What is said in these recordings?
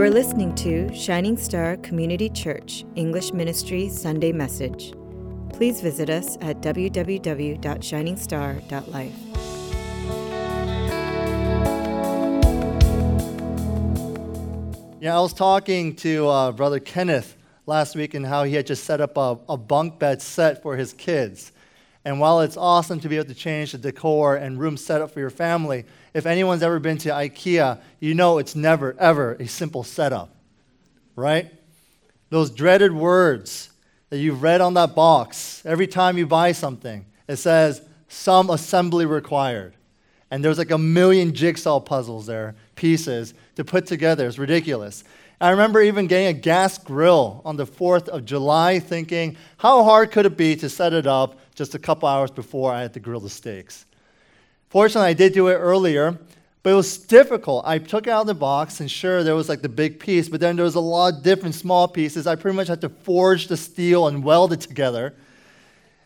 You are listening to Shining Star Community Church English Ministry Sunday Message. Please visit us at www.shiningstar.life. Yeah, I was talking to uh, Brother Kenneth last week and how he had just set up a, a bunk bed set for his kids. And while it's awesome to be able to change the decor and room setup for your family, if anyone's ever been to IKEA, you know it's never, ever a simple setup, right? Those dreaded words that you've read on that box every time you buy something, it says, some assembly required. And there's like a million jigsaw puzzles there, pieces to put together. It's ridiculous. I remember even getting a gas grill on the 4th of July, thinking, how hard could it be to set it up just a couple hours before I had to grill the steaks? Fortunately, I did do it earlier, but it was difficult. I took it out of the box, and sure, there was like the big piece, but then there was a lot of different small pieces. I pretty much had to forge the steel and weld it together,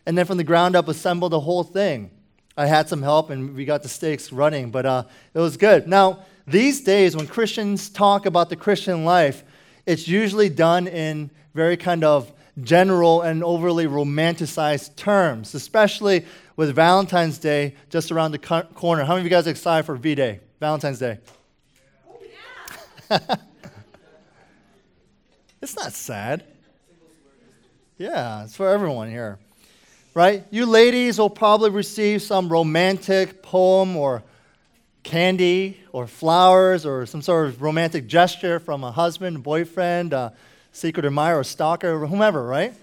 and then from the ground up, assemble the whole thing. I had some help, and we got the steaks running, but uh, it was good. Now, these days, when Christians talk about the Christian life, it's usually done in very kind of general and overly romanticized terms, especially with Valentine's Day just around the co- corner. How many of you guys are excited for V Day, Valentine's Day? It's not sad. Yeah, it's for everyone here. Right? You ladies will probably receive some romantic poem or candy or flowers or some sort of romantic gesture from a husband, boyfriend, a secret admirer, or stalker, or whomever, right?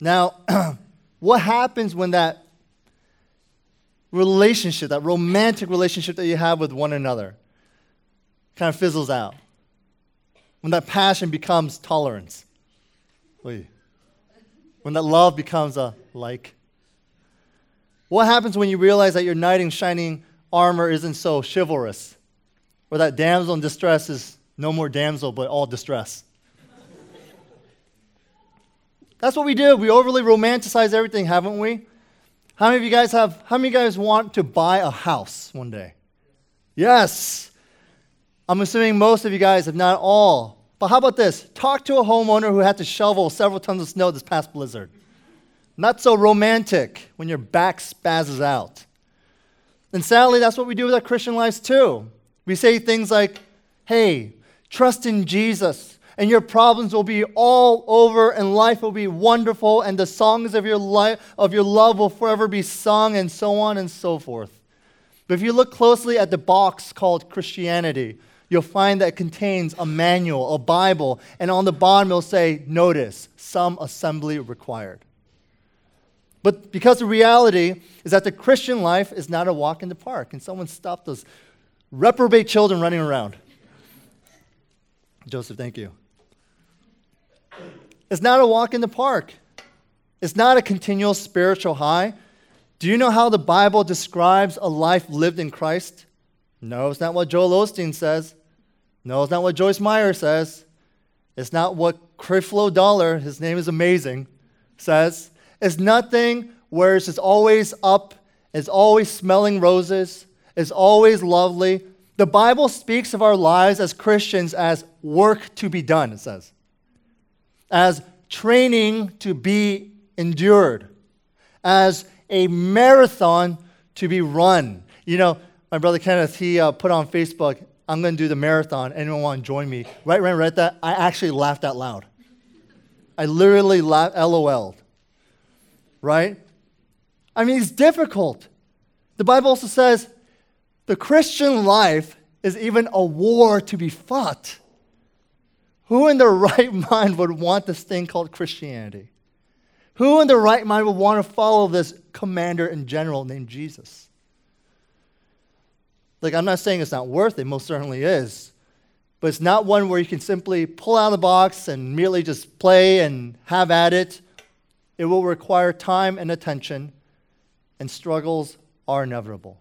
now, what happens when that relationship, that romantic relationship that you have with one another, kind of fizzles out? When that passion becomes tolerance? When that love becomes a like? What happens when you realize that your knight in shining armor isn't so chivalrous? Or that damsel in distress is no more damsel, but all distress? That's what we do. We overly romanticize everything, haven't we? How many of you guys have, how many of you guys want to buy a house one day? Yes. I'm assuming most of you guys, if not all. But how about this? Talk to a homeowner who had to shovel several tons of snow this past blizzard. Not so romantic when your back spazzes out. And sadly, that's what we do with our Christian lives too. We say things like, hey, trust in Jesus, and your problems will be all over, and life will be wonderful, and the songs of your, life, of your love will forever be sung, and so on and so forth. But if you look closely at the box called Christianity, you'll find that it contains a manual, a Bible, and on the bottom it'll say, Notice, some assembly required. But because the reality is that the Christian life is not a walk in the park. And someone stop those reprobate children running around. Joseph, thank you. It's not a walk in the park. It's not a continual spiritual high. Do you know how the Bible describes a life lived in Christ? No, it's not what Joel Osteen says. No, it's not what Joyce Meyer says. It's not what Creflo Dollar, his name is amazing, says. It's nothing where it's just always up, it's always smelling roses, it's always lovely. The Bible speaks of our lives as Christians as work to be done, it says, as training to be endured, as a marathon to be run. You know, my brother Kenneth, he uh, put on Facebook, I'm going to do the marathon. Anyone want to join me? Right when I read that, I actually laughed out loud. I literally LOL'd right? I mean, it's difficult. The Bible also says the Christian life is even a war to be fought. Who in their right mind would want this thing called Christianity? Who in their right mind would want to follow this commander in general named Jesus? Like, I'm not saying it's not worth it, most certainly is. But it's not one where you can simply pull out of the box and merely just play and have at it. It will require time and attention, and struggles are inevitable.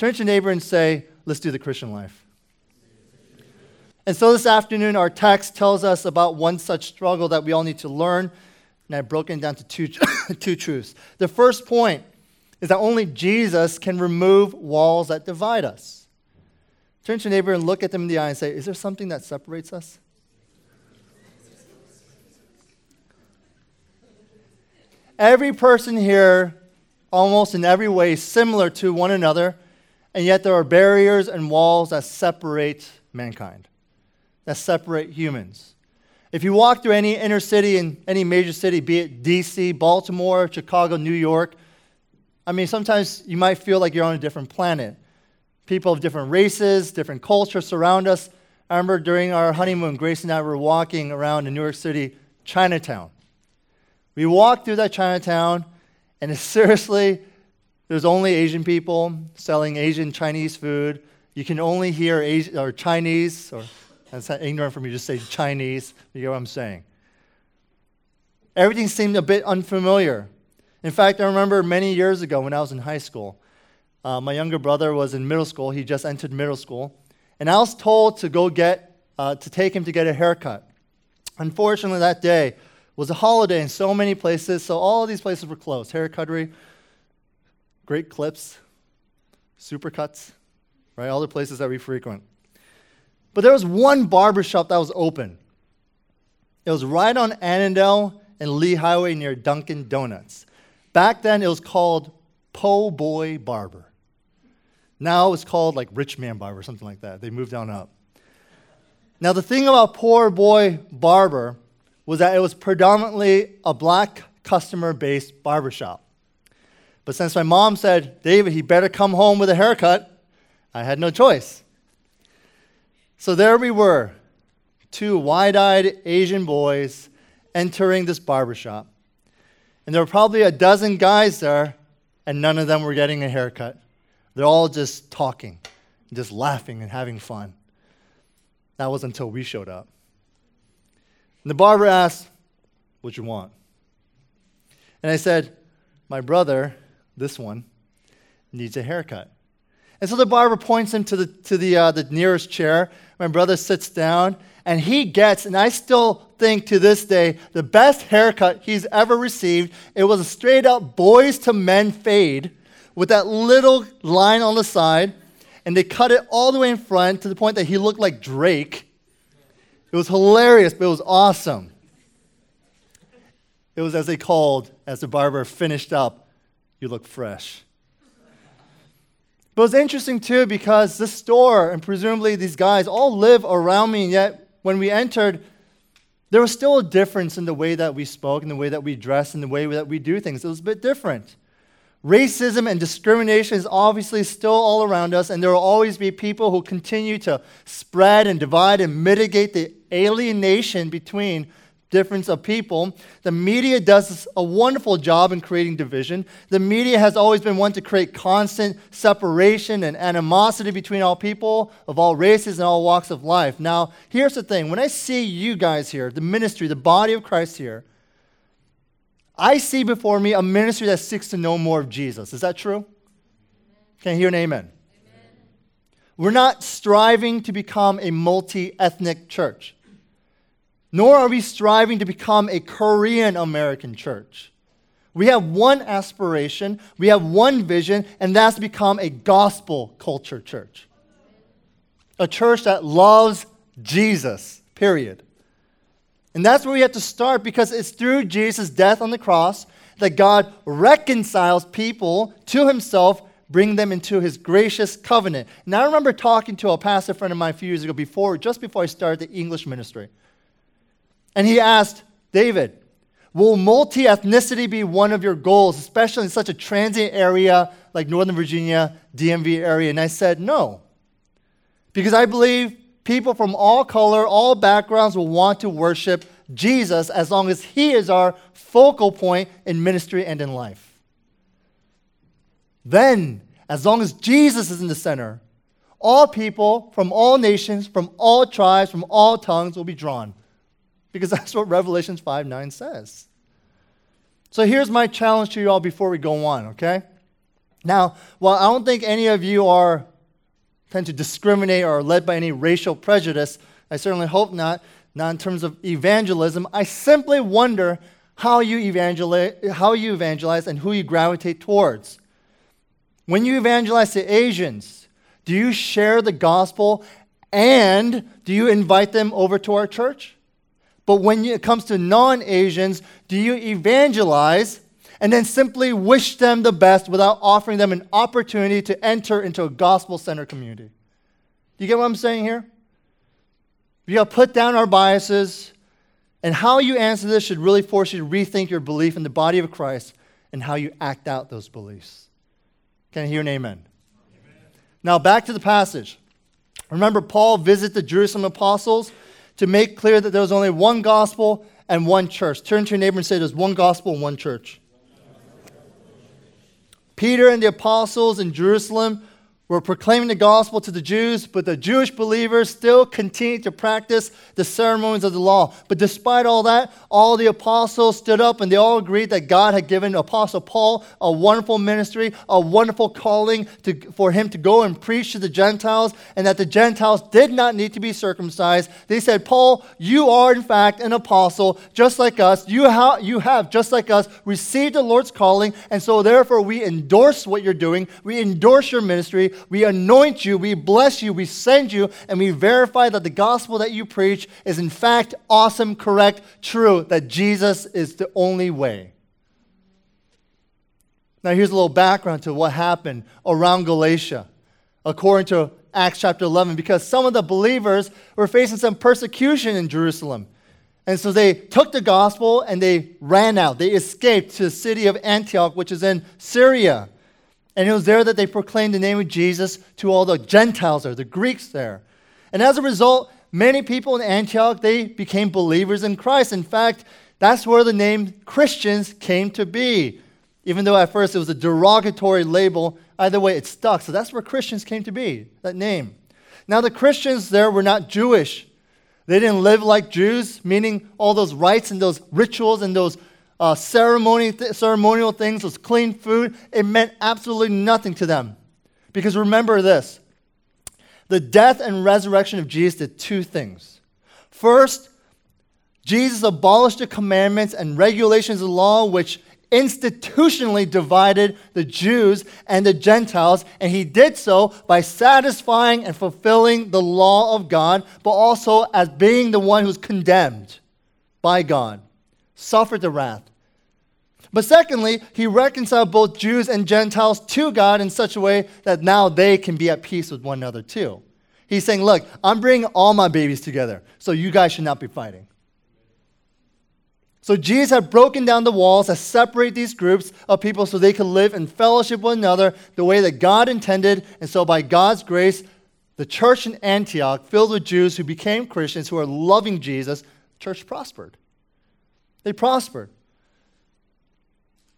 Turn to your neighbor and say, Let's do the Christian life. And so this afternoon, our text tells us about one such struggle that we all need to learn. And I've broken it down to two, two truths. The first point is that only Jesus can remove walls that divide us. Turn to your neighbor and look at them in the eye and say, Is there something that separates us? Every person here, almost in every way, similar to one another, and yet there are barriers and walls that separate mankind, that separate humans. If you walk through any inner city in any major city, be it DC, Baltimore, Chicago, New York, I mean, sometimes you might feel like you're on a different planet. People of different races, different cultures surround us. I remember during our honeymoon, Grace and I were walking around in New York City, Chinatown. We walked through that Chinatown, and it's seriously, there's only Asian people selling Asian Chinese food. You can only hear Asian, or Chinese, or that's ignorant for me to say Chinese. You get what I'm saying? Everything seemed a bit unfamiliar. In fact, I remember many years ago when I was in high school, uh, my younger brother was in middle school. He just entered middle school. And I was told to go get, uh, to take him to get a haircut. Unfortunately, that day was a holiday in so many places, so all these places were closed. Haircuttery, great clips, supercuts, right? All the places that we frequent. But there was one barber shop that was open. It was right on Annandale and Lee Highway near Dunkin' Donuts. Back then, it was called Po' Boy Barber. Now it's called like Rich Man Barber, something like that. They moved down up. Now, the thing about Poor Boy Barber was that it was predominantly a black customer based barbershop. But since my mom said, David, he better come home with a haircut, I had no choice. So there we were, two wide eyed Asian boys entering this barbershop. And there were probably a dozen guys there, and none of them were getting a haircut. They're all just talking, just laughing and having fun. That was until we showed up. And the barber asked, What you want? And I said, My brother, this one, needs a haircut. And so the barber points him to the, to the, uh, the nearest chair. My brother sits down, and he gets, and I still think to this day, the best haircut he's ever received. It was a straight up boys to men fade with that little line on the side, and they cut it all the way in front to the point that he looked like Drake. It was hilarious, but it was awesome. It was as they called, as the barber finished up, you look fresh. But it was interesting too because this store and presumably these guys all live around me, and yet when we entered, there was still a difference in the way that we spoke, in the way that we dressed, in the way that we do things. It was a bit different. Racism and discrimination is obviously still all around us, and there will always be people who continue to spread and divide and mitigate the alienation between difference of people. The media does a wonderful job in creating division. The media has always been one to create constant separation and animosity between all people of all races and all walks of life. Now, here's the thing when I see you guys here, the ministry, the body of Christ here, I see before me a ministry that seeks to know more of Jesus. Is that true? Can I hear an amen? amen? We're not striving to become a multi ethnic church nor are we striving to become a Korean American church. We have one aspiration, we have one vision, and that's to become a gospel culture church. A church that loves Jesus, period. And that's where we have to start because it's through Jesus' death on the cross that God reconciles people to himself, bring them into his gracious covenant. And I remember talking to a pastor friend of mine a few years ago before, just before I started the English ministry. And he asked, David, will multi ethnicity be one of your goals, especially in such a transient area like Northern Virginia, DMV area? And I said, no. Because I believe people from all color, all backgrounds will want to worship Jesus as long as he is our focal point in ministry and in life. Then, as long as Jesus is in the center, all people from all nations, from all tribes, from all tongues will be drawn because that's what Revelation 5 9 says. So here's my challenge to you all before we go on, okay? Now, while I don't think any of you are tend to discriminate or are led by any racial prejudice, I certainly hope not, not in terms of evangelism, I simply wonder how you evangelize, how you evangelize and who you gravitate towards. When you evangelize to Asians, Do you share the gospel and do you invite them over to our church? But when it comes to non Asians, do you evangelize and then simply wish them the best without offering them an opportunity to enter into a gospel centered community? Do you get what I'm saying here? We got to put down our biases, and how you answer this should really force you to rethink your belief in the body of Christ and how you act out those beliefs. Can I hear an amen? amen? Now, back to the passage. Remember, Paul visited the Jerusalem apostles to make clear that there was only one gospel and one church. Turn to your neighbor and say, There's one gospel and one church. Peter and the apostles in Jerusalem were proclaiming the gospel to the Jews, but the Jewish believers still continued to practice the ceremonies of the law. But despite all that, all the apostles stood up and they all agreed that God had given Apostle Paul a wonderful ministry, a wonderful calling to, for him to go and preach to the Gentiles, and that the Gentiles did not need to be circumcised. They said, Paul, you are in fact an apostle, just like us. You, ha- you have, just like us, received the Lord's calling, and so therefore we endorse what you're doing, we endorse your ministry we anoint you, we bless you, we send you, and we verify that the gospel that you preach is in fact awesome, correct, true, that Jesus is the only way. Now, here's a little background to what happened around Galatia, according to Acts chapter 11, because some of the believers were facing some persecution in Jerusalem. And so they took the gospel and they ran out. They escaped to the city of Antioch, which is in Syria. And it was there that they proclaimed the name of Jesus to all the Gentiles there, the Greeks there. And as a result, many people in Antioch, they became believers in Christ. In fact, that's where the name Christians came to be. Even though at first it was a derogatory label, either way, it stuck. So that's where Christians came to be, that name. Now, the Christians there were not Jewish. They didn't live like Jews, meaning all those rites and those rituals and those uh, ceremony th- ceremonial things, was clean food, it meant absolutely nothing to them. Because remember this the death and resurrection of Jesus did two things. First, Jesus abolished the commandments and regulations of the law which institutionally divided the Jews and the Gentiles, and he did so by satisfying and fulfilling the law of God, but also as being the one who's condemned by God, suffered the wrath, but secondly, he reconciled both Jews and Gentiles to God in such a way that now they can be at peace with one another too. He's saying, Look, I'm bringing all my babies together, so you guys should not be fighting. So Jesus had broken down the walls that separate these groups of people so they could live in fellowship with one another the way that God intended. And so, by God's grace, the church in Antioch, filled with Jews who became Christians, who are loving Jesus, church prospered. They prospered.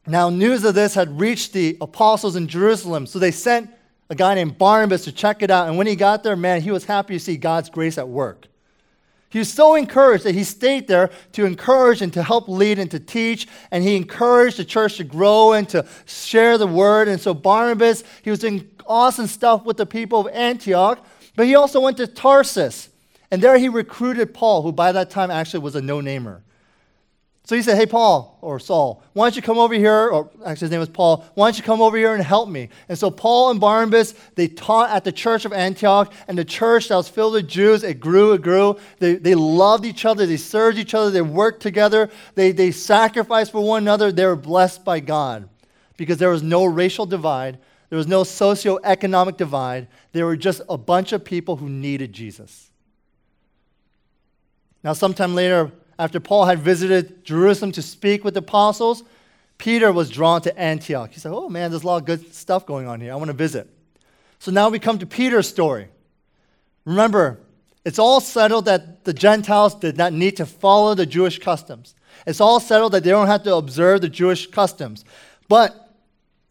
Now, news of this had reached the apostles in Jerusalem, so they sent a guy named Barnabas to check it out. And when he got there, man, he was happy to see God's grace at work. He was so encouraged that he stayed there to encourage and to help lead and to teach. And he encouraged the church to grow and to share the word. And so Barnabas, he was doing awesome stuff with the people of Antioch. But he also went to Tarsus. And there he recruited Paul, who by that time actually was a no namer. So he said, Hey, Paul, or Saul, why don't you come over here? Or actually, his name was Paul. Why don't you come over here and help me? And so Paul and Barnabas, they taught at the church of Antioch, and the church that was filled with Jews, it grew, it grew. They, they loved each other, they served each other, they worked together, they, they sacrificed for one another. They were blessed by God because there was no racial divide, there was no socioeconomic divide. They were just a bunch of people who needed Jesus. Now, sometime later, after Paul had visited Jerusalem to speak with the apostles, Peter was drawn to Antioch. He said, Oh man, there's a lot of good stuff going on here. I want to visit. So now we come to Peter's story. Remember, it's all settled that the Gentiles did not need to follow the Jewish customs. It's all settled that they don't have to observe the Jewish customs. But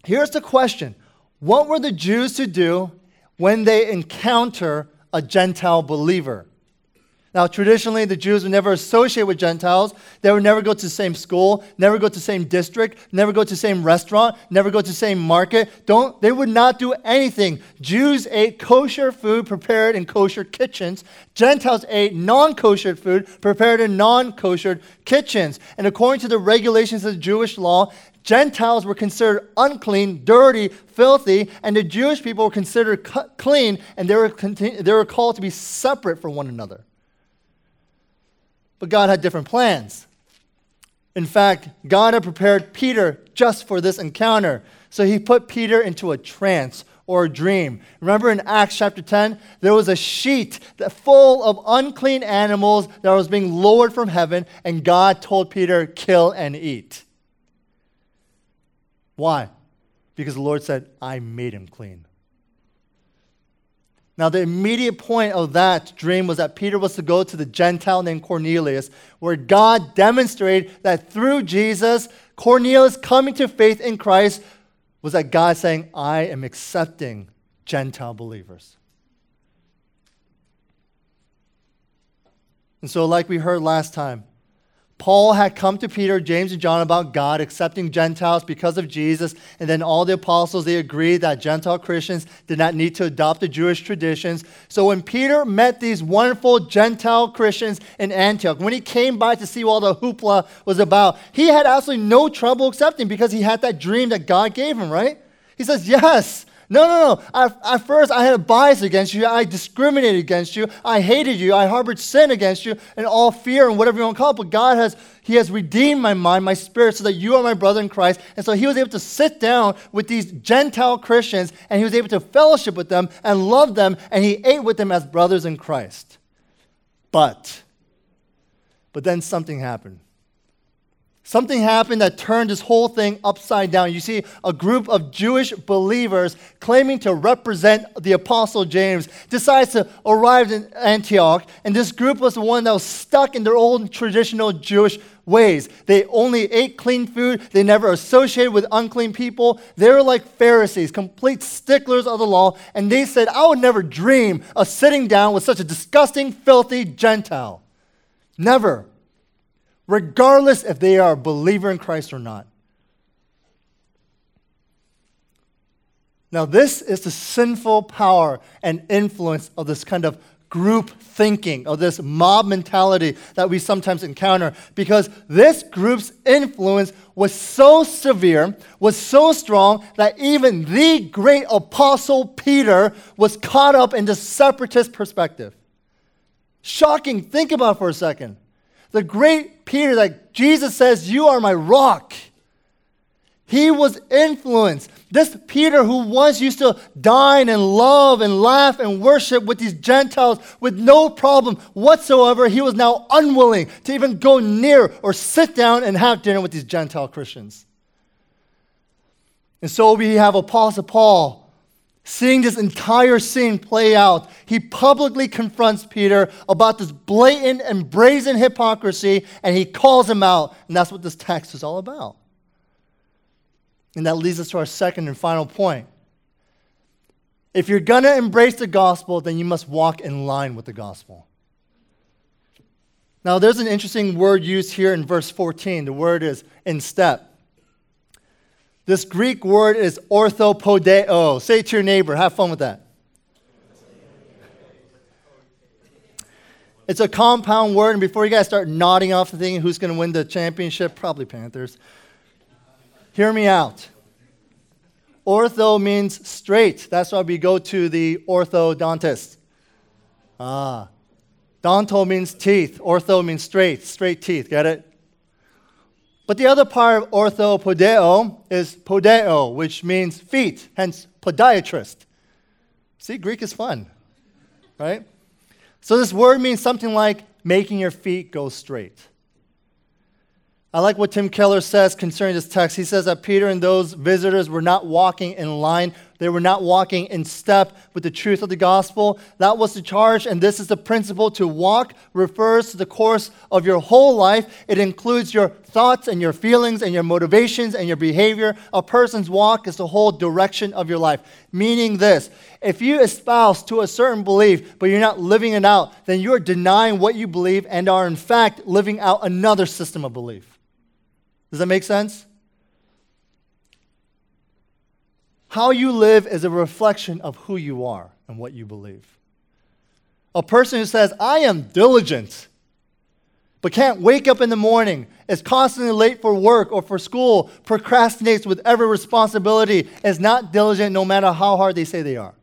here's the question What were the Jews to do when they encounter a Gentile believer? Now, traditionally, the Jews would never associate with Gentiles. They would never go to the same school, never go to the same district, never go to the same restaurant, never go to the same market. Don't, they would not do anything. Jews ate kosher food prepared in kosher kitchens. Gentiles ate non kosher food prepared in non kosher kitchens. And according to the regulations of the Jewish law, Gentiles were considered unclean, dirty, filthy, and the Jewish people were considered clean, and they were, they were called to be separate from one another. But God had different plans. In fact, God had prepared Peter just for this encounter. So he put Peter into a trance or a dream. Remember in Acts chapter 10, there was a sheet that full of unclean animals that was being lowered from heaven, and God told Peter, kill and eat. Why? Because the Lord said, I made him clean. Now, the immediate point of that dream was that Peter was to go to the Gentile named Cornelius, where God demonstrated that through Jesus, Cornelius coming to faith in Christ was that God saying, I am accepting Gentile believers. And so, like we heard last time, Paul had come to Peter, James, and John about God accepting Gentiles because of Jesus, and then all the apostles they agreed that Gentile Christians did not need to adopt the Jewish traditions. So when Peter met these wonderful Gentile Christians in Antioch, when he came by to see what all the hoopla was about, he had absolutely no trouble accepting because he had that dream that God gave him, right? He says, Yes, no, no, no. At, at, first, I had a bias against you. I discriminated against you. I hated you. I harbored sin against you and all fear and whatever you want to call it. But God has, He has redeemed my mind, my spirit, so that you are my brother in Christ. And so He was able to sit down with these Gentile Christians and He was able to fellowship with them and love them. And He ate with them as brothers in Christ. But, but then something happened. Something happened that turned this whole thing upside down. You see, a group of Jewish believers claiming to represent the Apostle James decides to arrive in Antioch, and this group was the one that was stuck in their old traditional Jewish ways. They only ate clean food, they never associated with unclean people. They were like Pharisees, complete sticklers of the law, and they said, I would never dream of sitting down with such a disgusting, filthy Gentile. Never regardless if they are a believer in Christ or not. Now, this is the sinful power and influence of this kind of group thinking, of this mob mentality that we sometimes encounter, because this group's influence was so severe, was so strong, that even the great apostle Peter was caught up in the separatist perspective. Shocking. Think about for a second. The great Peter, like Jesus says, You are my rock. He was influenced. This Peter, who once used to dine and love and laugh and worship with these Gentiles with no problem whatsoever, he was now unwilling to even go near or sit down and have dinner with these Gentile Christians. And so we have Apostle Paul Seeing this entire scene play out, he publicly confronts Peter about this blatant and brazen hypocrisy and he calls him out. And that's what this text is all about. And that leads us to our second and final point. If you're going to embrace the gospel, then you must walk in line with the gospel. Now, there's an interesting word used here in verse 14. The word is in step. This Greek word is orthopodeo. Say it to your neighbor, have fun with that. It's a compound word, and before you guys start nodding off the thing, who's going to win the championship? Probably Panthers. Hear me out. Ortho means straight. That's why we go to the orthodontist. Ah. Donto means teeth. Ortho means straight, straight teeth. Get it? But the other part of orthopodeo is podeo, which means feet, hence podiatrist. See, Greek is fun, right? So this word means something like making your feet go straight. I like what Tim Keller says concerning this text. He says that Peter and those visitors were not walking in line, they were not walking in step with the truth of the gospel. That was the charge, and this is the principle. To walk refers to the course of your whole life, it includes your thoughts and your feelings and your motivations and your behavior. A person's walk is the whole direction of your life. Meaning this if you espouse to a certain belief, but you're not living it out, then you are denying what you believe and are, in fact, living out another system of belief. Does that make sense? How you live is a reflection of who you are and what you believe. A person who says, I am diligent, but can't wake up in the morning, is constantly late for work or for school, procrastinates with every responsibility, is not diligent no matter how hard they say they are.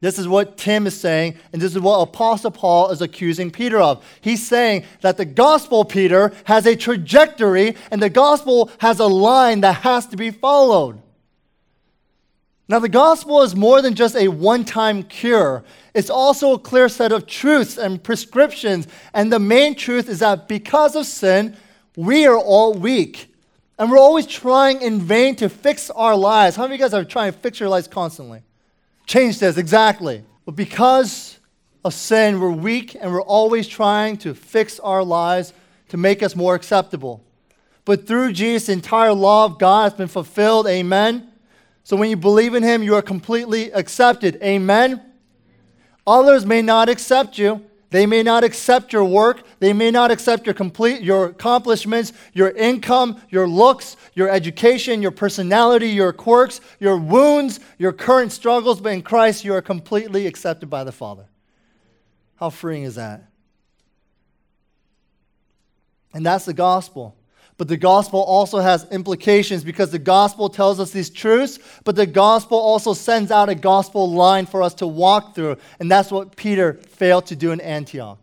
This is what Tim is saying, and this is what Apostle Paul is accusing Peter of. He's saying that the gospel, Peter, has a trajectory, and the gospel has a line that has to be followed. Now, the gospel is more than just a one time cure, it's also a clear set of truths and prescriptions. And the main truth is that because of sin, we are all weak. And we're always trying in vain to fix our lives. How many of you guys are trying to fix your lives constantly? Change this, exactly. But because of sin, we're weak and we're always trying to fix our lives to make us more acceptable. But through Jesus, the entire law of God has been fulfilled. Amen. So when you believe in Him, you are completely accepted. Amen. Others may not accept you. They may not accept your work. They may not accept your complete your accomplishments, your income, your looks, your education, your personality, your quirks, your wounds, your current struggles, but in Christ you are completely accepted by the Father. How freeing is that? And that's the gospel. But the gospel also has implications because the gospel tells us these truths, but the gospel also sends out a gospel line for us to walk through. And that's what Peter failed to do in Antioch.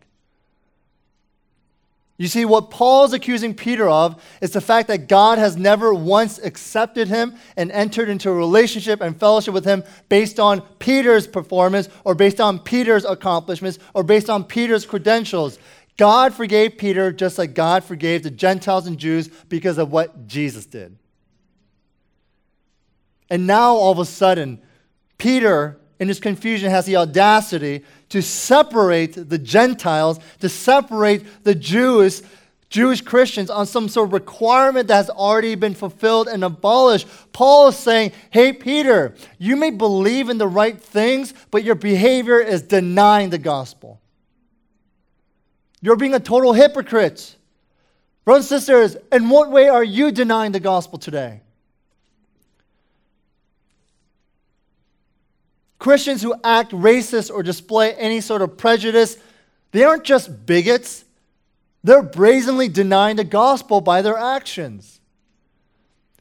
You see, what Paul is accusing Peter of is the fact that God has never once accepted him and entered into a relationship and fellowship with him based on Peter's performance or based on Peter's accomplishments or based on Peter's credentials. God forgave Peter just like God forgave the Gentiles and Jews because of what Jesus did. And now, all of a sudden, Peter, in his confusion, has the audacity to separate the Gentiles, to separate the Jews, Jewish Christians, on some sort of requirement that has already been fulfilled and abolished. Paul is saying, Hey, Peter, you may believe in the right things, but your behavior is denying the gospel. You're being a total hypocrite. Brothers and sisters, in what way are you denying the gospel today? Christians who act racist or display any sort of prejudice, they aren't just bigots, they're brazenly denying the gospel by their actions.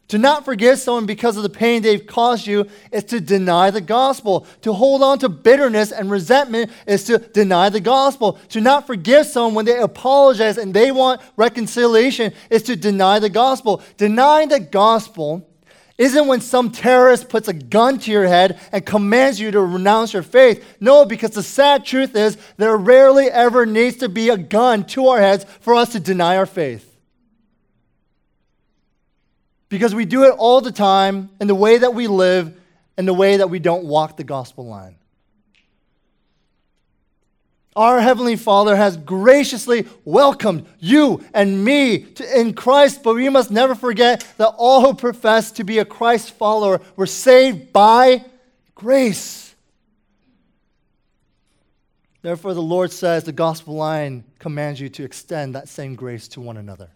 To not forgive someone because of the pain they've caused you is to deny the gospel. To hold on to bitterness and resentment is to deny the gospel. To not forgive someone when they apologize and they want reconciliation is to deny the gospel. Denying the gospel isn't when some terrorist puts a gun to your head and commands you to renounce your faith. No, because the sad truth is there rarely ever needs to be a gun to our heads for us to deny our faith because we do it all the time in the way that we live and the way that we don't walk the gospel line. Our Heavenly Father has graciously welcomed you and me to, in Christ, but we must never forget that all who profess to be a Christ follower were saved by grace. Therefore, the Lord says the gospel line commands you to extend that same grace to one another.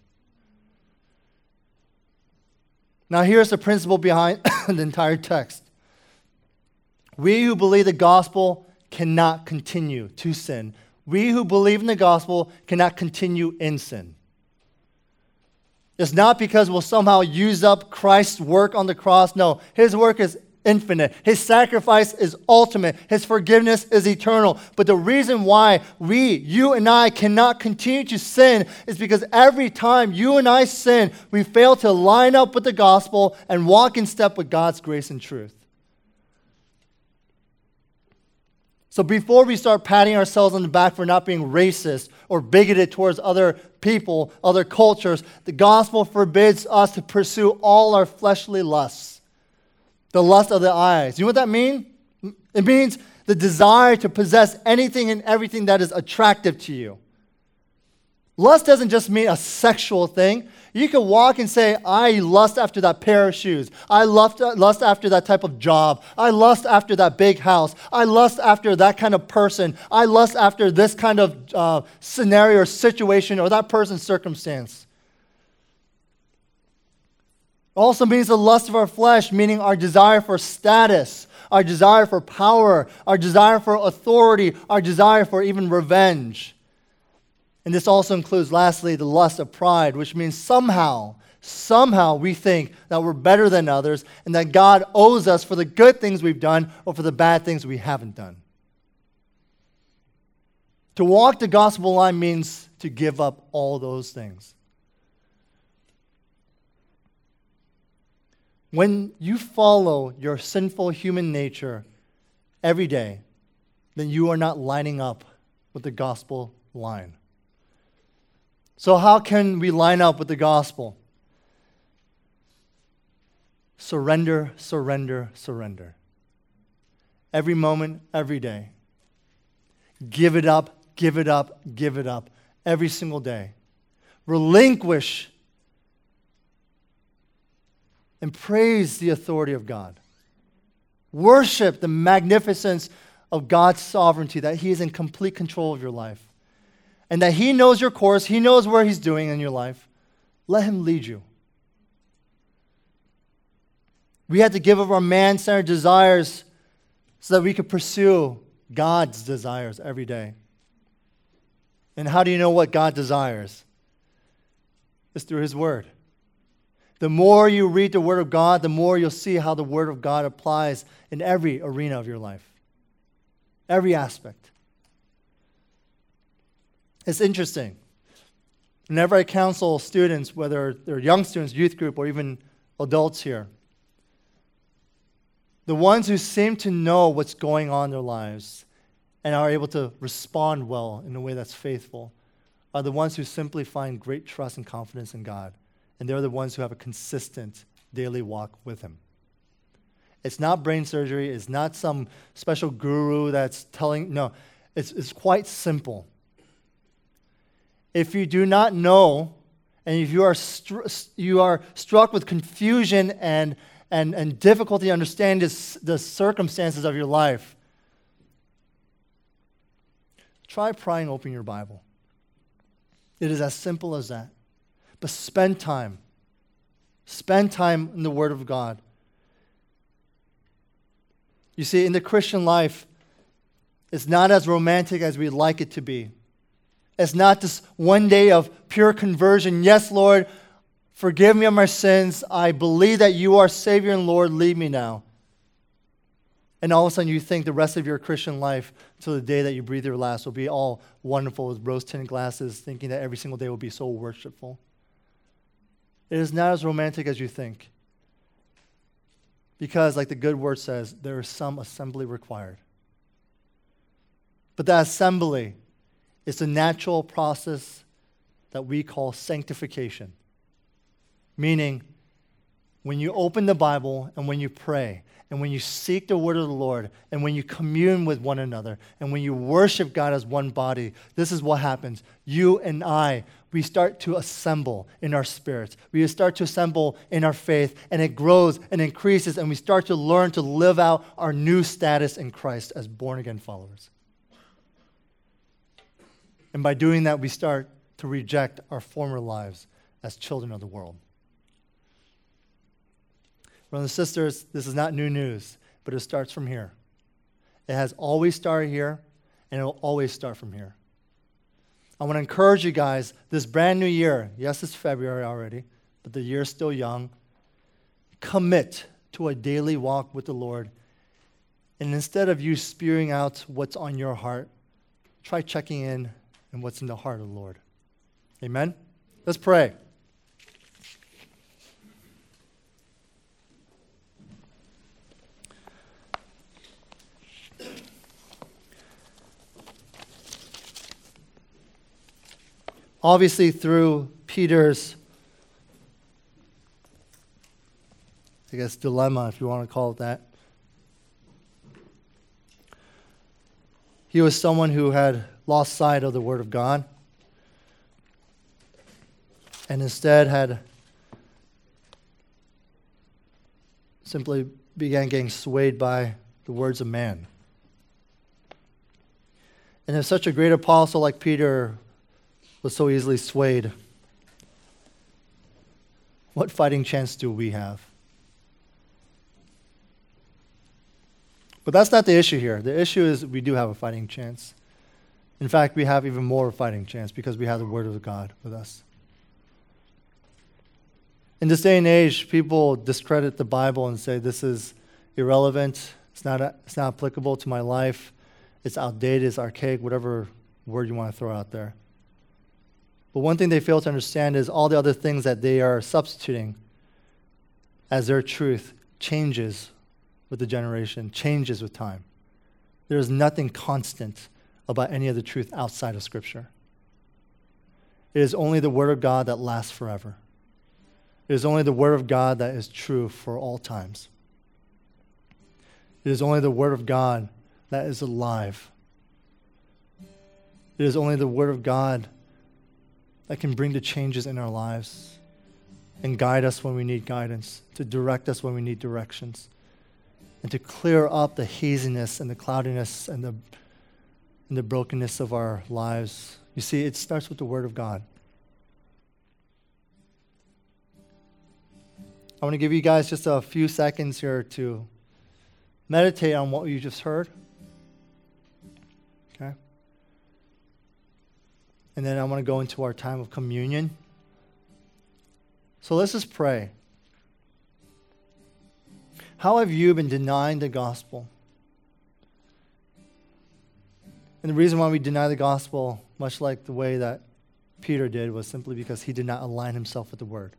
Now, here's the principle behind the entire text. We who believe the gospel cannot continue to sin. We who believe in the gospel cannot continue in sin. It's not because we'll somehow use up Christ's work on the cross. No, his work is infinite. His sacrifice is ultimate. His forgiveness is eternal. But the reason why we, you and I, cannot continue to sin is because every time you and I sin, we fail to line up with the gospel and walk in step with God's grace and truth. So before we start patting ourselves on the back for not being racist or bigoted towards other people, other cultures, the gospel forbids us to pursue all our fleshly lusts the lust of the eyes. You know what that means? It means the desire to possess anything and everything that is attractive to you. Lust doesn't just mean a sexual thing. You can walk and say, I lust after that pair of shoes. I lust, lust after that type of job. I lust after that big house. I lust after that kind of person. I lust after this kind of uh, scenario or situation or that person's circumstance also means the lust of our flesh, meaning our desire for status, our desire for power, our desire for authority, our desire for even revenge. And this also includes, lastly, the lust of pride, which means somehow, somehow we think that we're better than others and that God owes us for the good things we've done or for the bad things we haven't done. To walk the gospel line means to give up all those things. When you follow your sinful human nature every day, then you are not lining up with the gospel line. So, how can we line up with the gospel? Surrender, surrender, surrender. Every moment, every day. Give it up, give it up, give it up. Every single day. Relinquish and praise the authority of God. Worship the magnificence of God's sovereignty, that He is in complete control of your life and that He knows your course, He knows where He's doing in your life. Let Him lead you. We had to give up our man centered desires so that we could pursue God's desires every day. And how do you know what God desires? It's through His Word. The more you read the Word of God, the more you'll see how the Word of God applies in every arena of your life, every aspect. It's interesting. Whenever I counsel students, whether they're young students, youth group, or even adults here, the ones who seem to know what's going on in their lives and are able to respond well in a way that's faithful are the ones who simply find great trust and confidence in God. And they're the ones who have a consistent daily walk with Him. It's not brain surgery, it's not some special guru that's telling, no, it's, it's quite simple if you do not know, and if you are, str- you are struck with confusion and, and, and difficulty understanding the circumstances of your life, try prying open your Bible. It is as simple as that. But spend time. Spend time in the Word of God. You see, in the Christian life, it's not as romantic as we'd like it to be. It's not just one day of pure conversion. Yes, Lord, forgive me of my sins. I believe that you are Savior and Lord. Lead me now. And all of a sudden, you think the rest of your Christian life till the day that you breathe your last will be all wonderful with rose tinted glasses, thinking that every single day will be so worshipful. It is not as romantic as you think. Because, like the good word says, there is some assembly required. But that assembly is the natural process that we call sanctification. Meaning, when you open the Bible and when you pray, and when you seek the word of the Lord, and when you commune with one another, and when you worship God as one body, this is what happens. You and I, we start to assemble in our spirits. We start to assemble in our faith, and it grows and increases, and we start to learn to live out our new status in Christ as born again followers. And by doing that, we start to reject our former lives as children of the world. Brothers and sisters, this is not new news, but it starts from here. It has always started here, and it will always start from here. I want to encourage you guys this brand new year. Yes, it's February already, but the year's still young. Commit to a daily walk with the Lord. And instead of you spewing out what's on your heart, try checking in and what's in the heart of the Lord. Amen? Let's pray. Obviously, through Peter's, I guess, dilemma, if you want to call it that, he was someone who had lost sight of the Word of God and instead had simply began getting swayed by the words of man. And if such a great apostle like Peter was so easily swayed, what fighting chance do we have? But that's not the issue here. The issue is we do have a fighting chance. In fact, we have even more fighting chance because we have the Word of God with us. In this day and age, people discredit the Bible and say this is irrelevant, it's not, it's not applicable to my life, it's outdated, it's archaic, whatever word you want to throw out there. But one thing they fail to understand is all the other things that they are substituting as their truth changes with the generation, changes with time. There is nothing constant about any of the truth outside of Scripture. It is only the Word of God that lasts forever. It is only the Word of God that is true for all times. It is only the Word of God that is alive. It is only the Word of God that can bring the changes in our lives and guide us when we need guidance, to direct us when we need directions, and to clear up the haziness and the cloudiness and the, and the brokenness of our lives. You see, it starts with the Word of God. I want to give you guys just a few seconds here to meditate on what you just heard. And then I want to go into our time of communion. So let's just pray. How have you been denying the gospel? And the reason why we deny the gospel, much like the way that Peter did, was simply because he did not align himself with the word.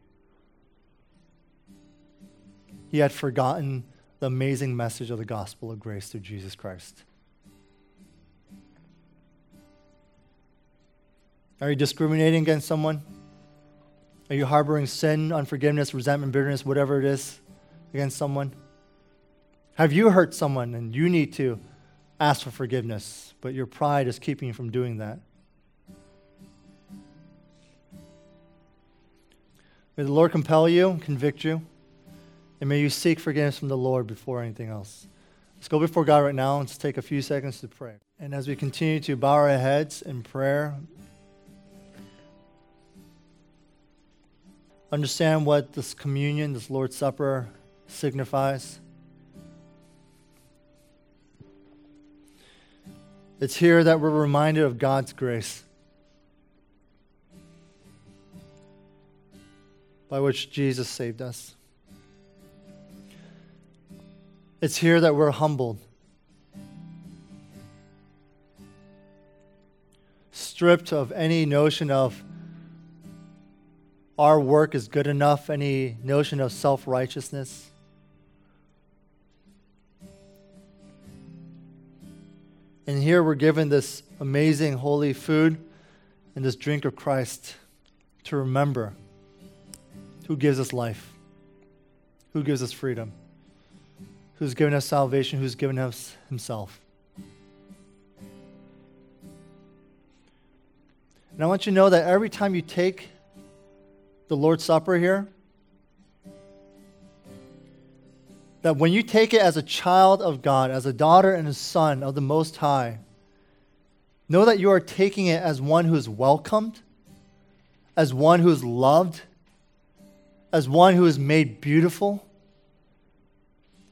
He had forgotten the amazing message of the gospel of grace through Jesus Christ. Are you discriminating against someone? Are you harboring sin, unforgiveness, resentment, bitterness, whatever it is against someone? Have you hurt someone and you need to ask for forgiveness, but your pride is keeping you from doing that? May the Lord compel you, convict you. And may you seek forgiveness from the Lord before anything else. Let's go before God right now and just take a few seconds to pray. And as we continue to bow our heads in prayer, understand what this communion, this Lord's Supper, signifies. It's here that we're reminded of God's grace, by which Jesus saved us. It's here that we're humbled. Stripped of any notion of our work is good enough, any notion of self righteousness. And here we're given this amazing holy food and this drink of Christ to remember who gives us life, who gives us freedom who's given us salvation, who's given us himself. And I want you to know that every time you take the Lord's Supper here, that when you take it as a child of God, as a daughter and a son of the Most High, know that you are taking it as one who is welcomed, as one who is loved, as one who is made beautiful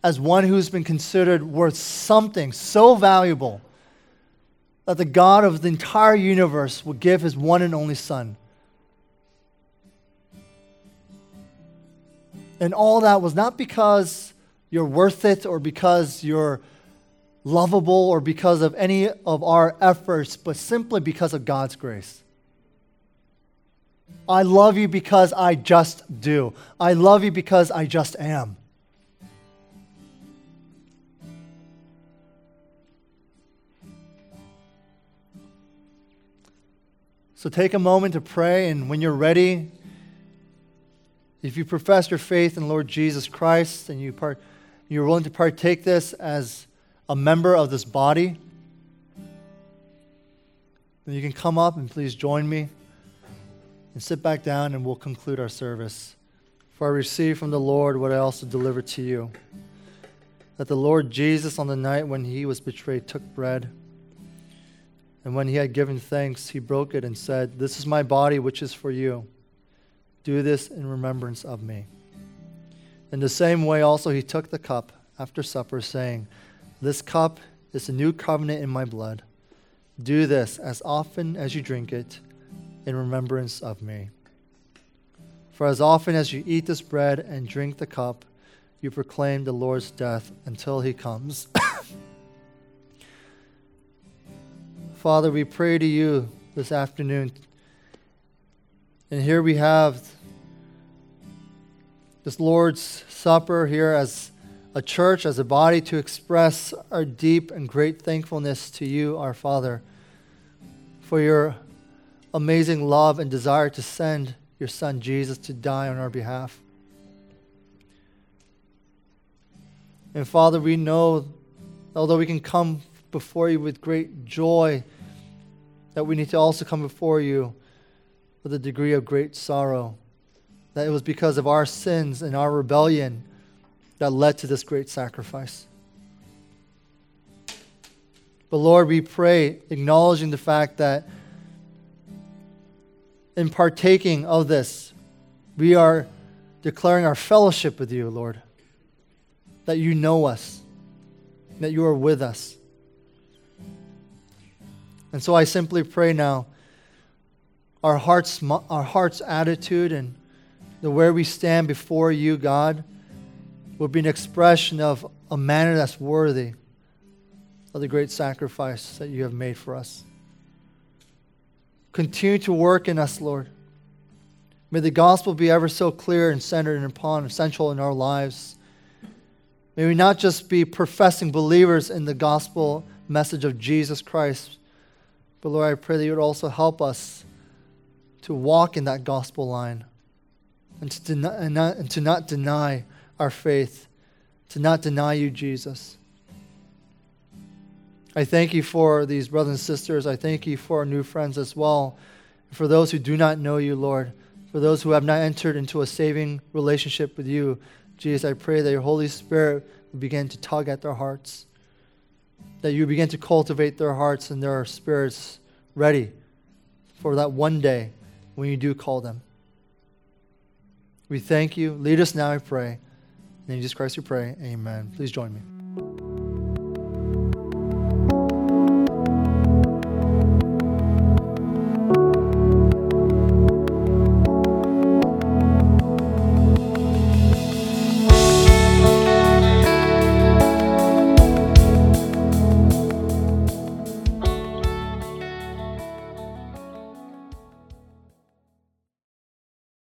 as one who's been considered worth something so valuable that the God of the entire universe would give his one and only Son. And all that was not because you're worth it or because you're lovable or because of any of our efforts, but simply because of God's grace. I love you because I just do. I love you because I just am. So take a moment to pray, and when you're ready, if you profess your faith in Lord Jesus Christ and you part, you're willing to partake this as a member of this body, then you can come up and please join me and sit back down, and we'll conclude our service. For I received from the Lord what I also delivered to you that the Lord Jesus, on the night when he was betrayed, took bread. And when he had given thanks, he broke it and said, This is my body, which is for you. Do this in remembrance of me. In the same way, also, he took the cup after supper, saying, This cup is the new covenant in my blood. Do this as often as you drink it in remembrance of me. For as often as you eat this bread and drink the cup, you proclaim the Lord's death until he comes. Father, we pray to you this afternoon. And here we have this Lord's Supper here as a church, as a body, to express our deep and great thankfulness to you, our Father, for your amazing love and desire to send your Son Jesus to die on our behalf. And Father, we know, although we can come before you with great joy, that we need to also come before you with a degree of great sorrow. That it was because of our sins and our rebellion that led to this great sacrifice. But Lord, we pray, acknowledging the fact that in partaking of this, we are declaring our fellowship with you, Lord. That you know us, that you are with us. And so I simply pray now our heart's, our heart's attitude and the where we stand before you, God would be an expression of a manner that's worthy of the great sacrifice that you have made for us. Continue to work in us, Lord. May the gospel be ever so clear and centered and upon essential in our lives. May we not just be professing believers in the gospel message of Jesus Christ, but Lord, I pray that you would also help us to walk in that gospel line and to, and, not, and to not deny our faith, to not deny you, Jesus. I thank you for these brothers and sisters. I thank you for our new friends as well. For those who do not know you, Lord, for those who have not entered into a saving relationship with you, Jesus, I pray that your Holy Spirit will begin to tug at their hearts, that you begin to cultivate their hearts and their spirits ready for that one day when you do call them. We thank you. Lead us now, I pray. In Jesus Christ we pray. Amen. Please join me.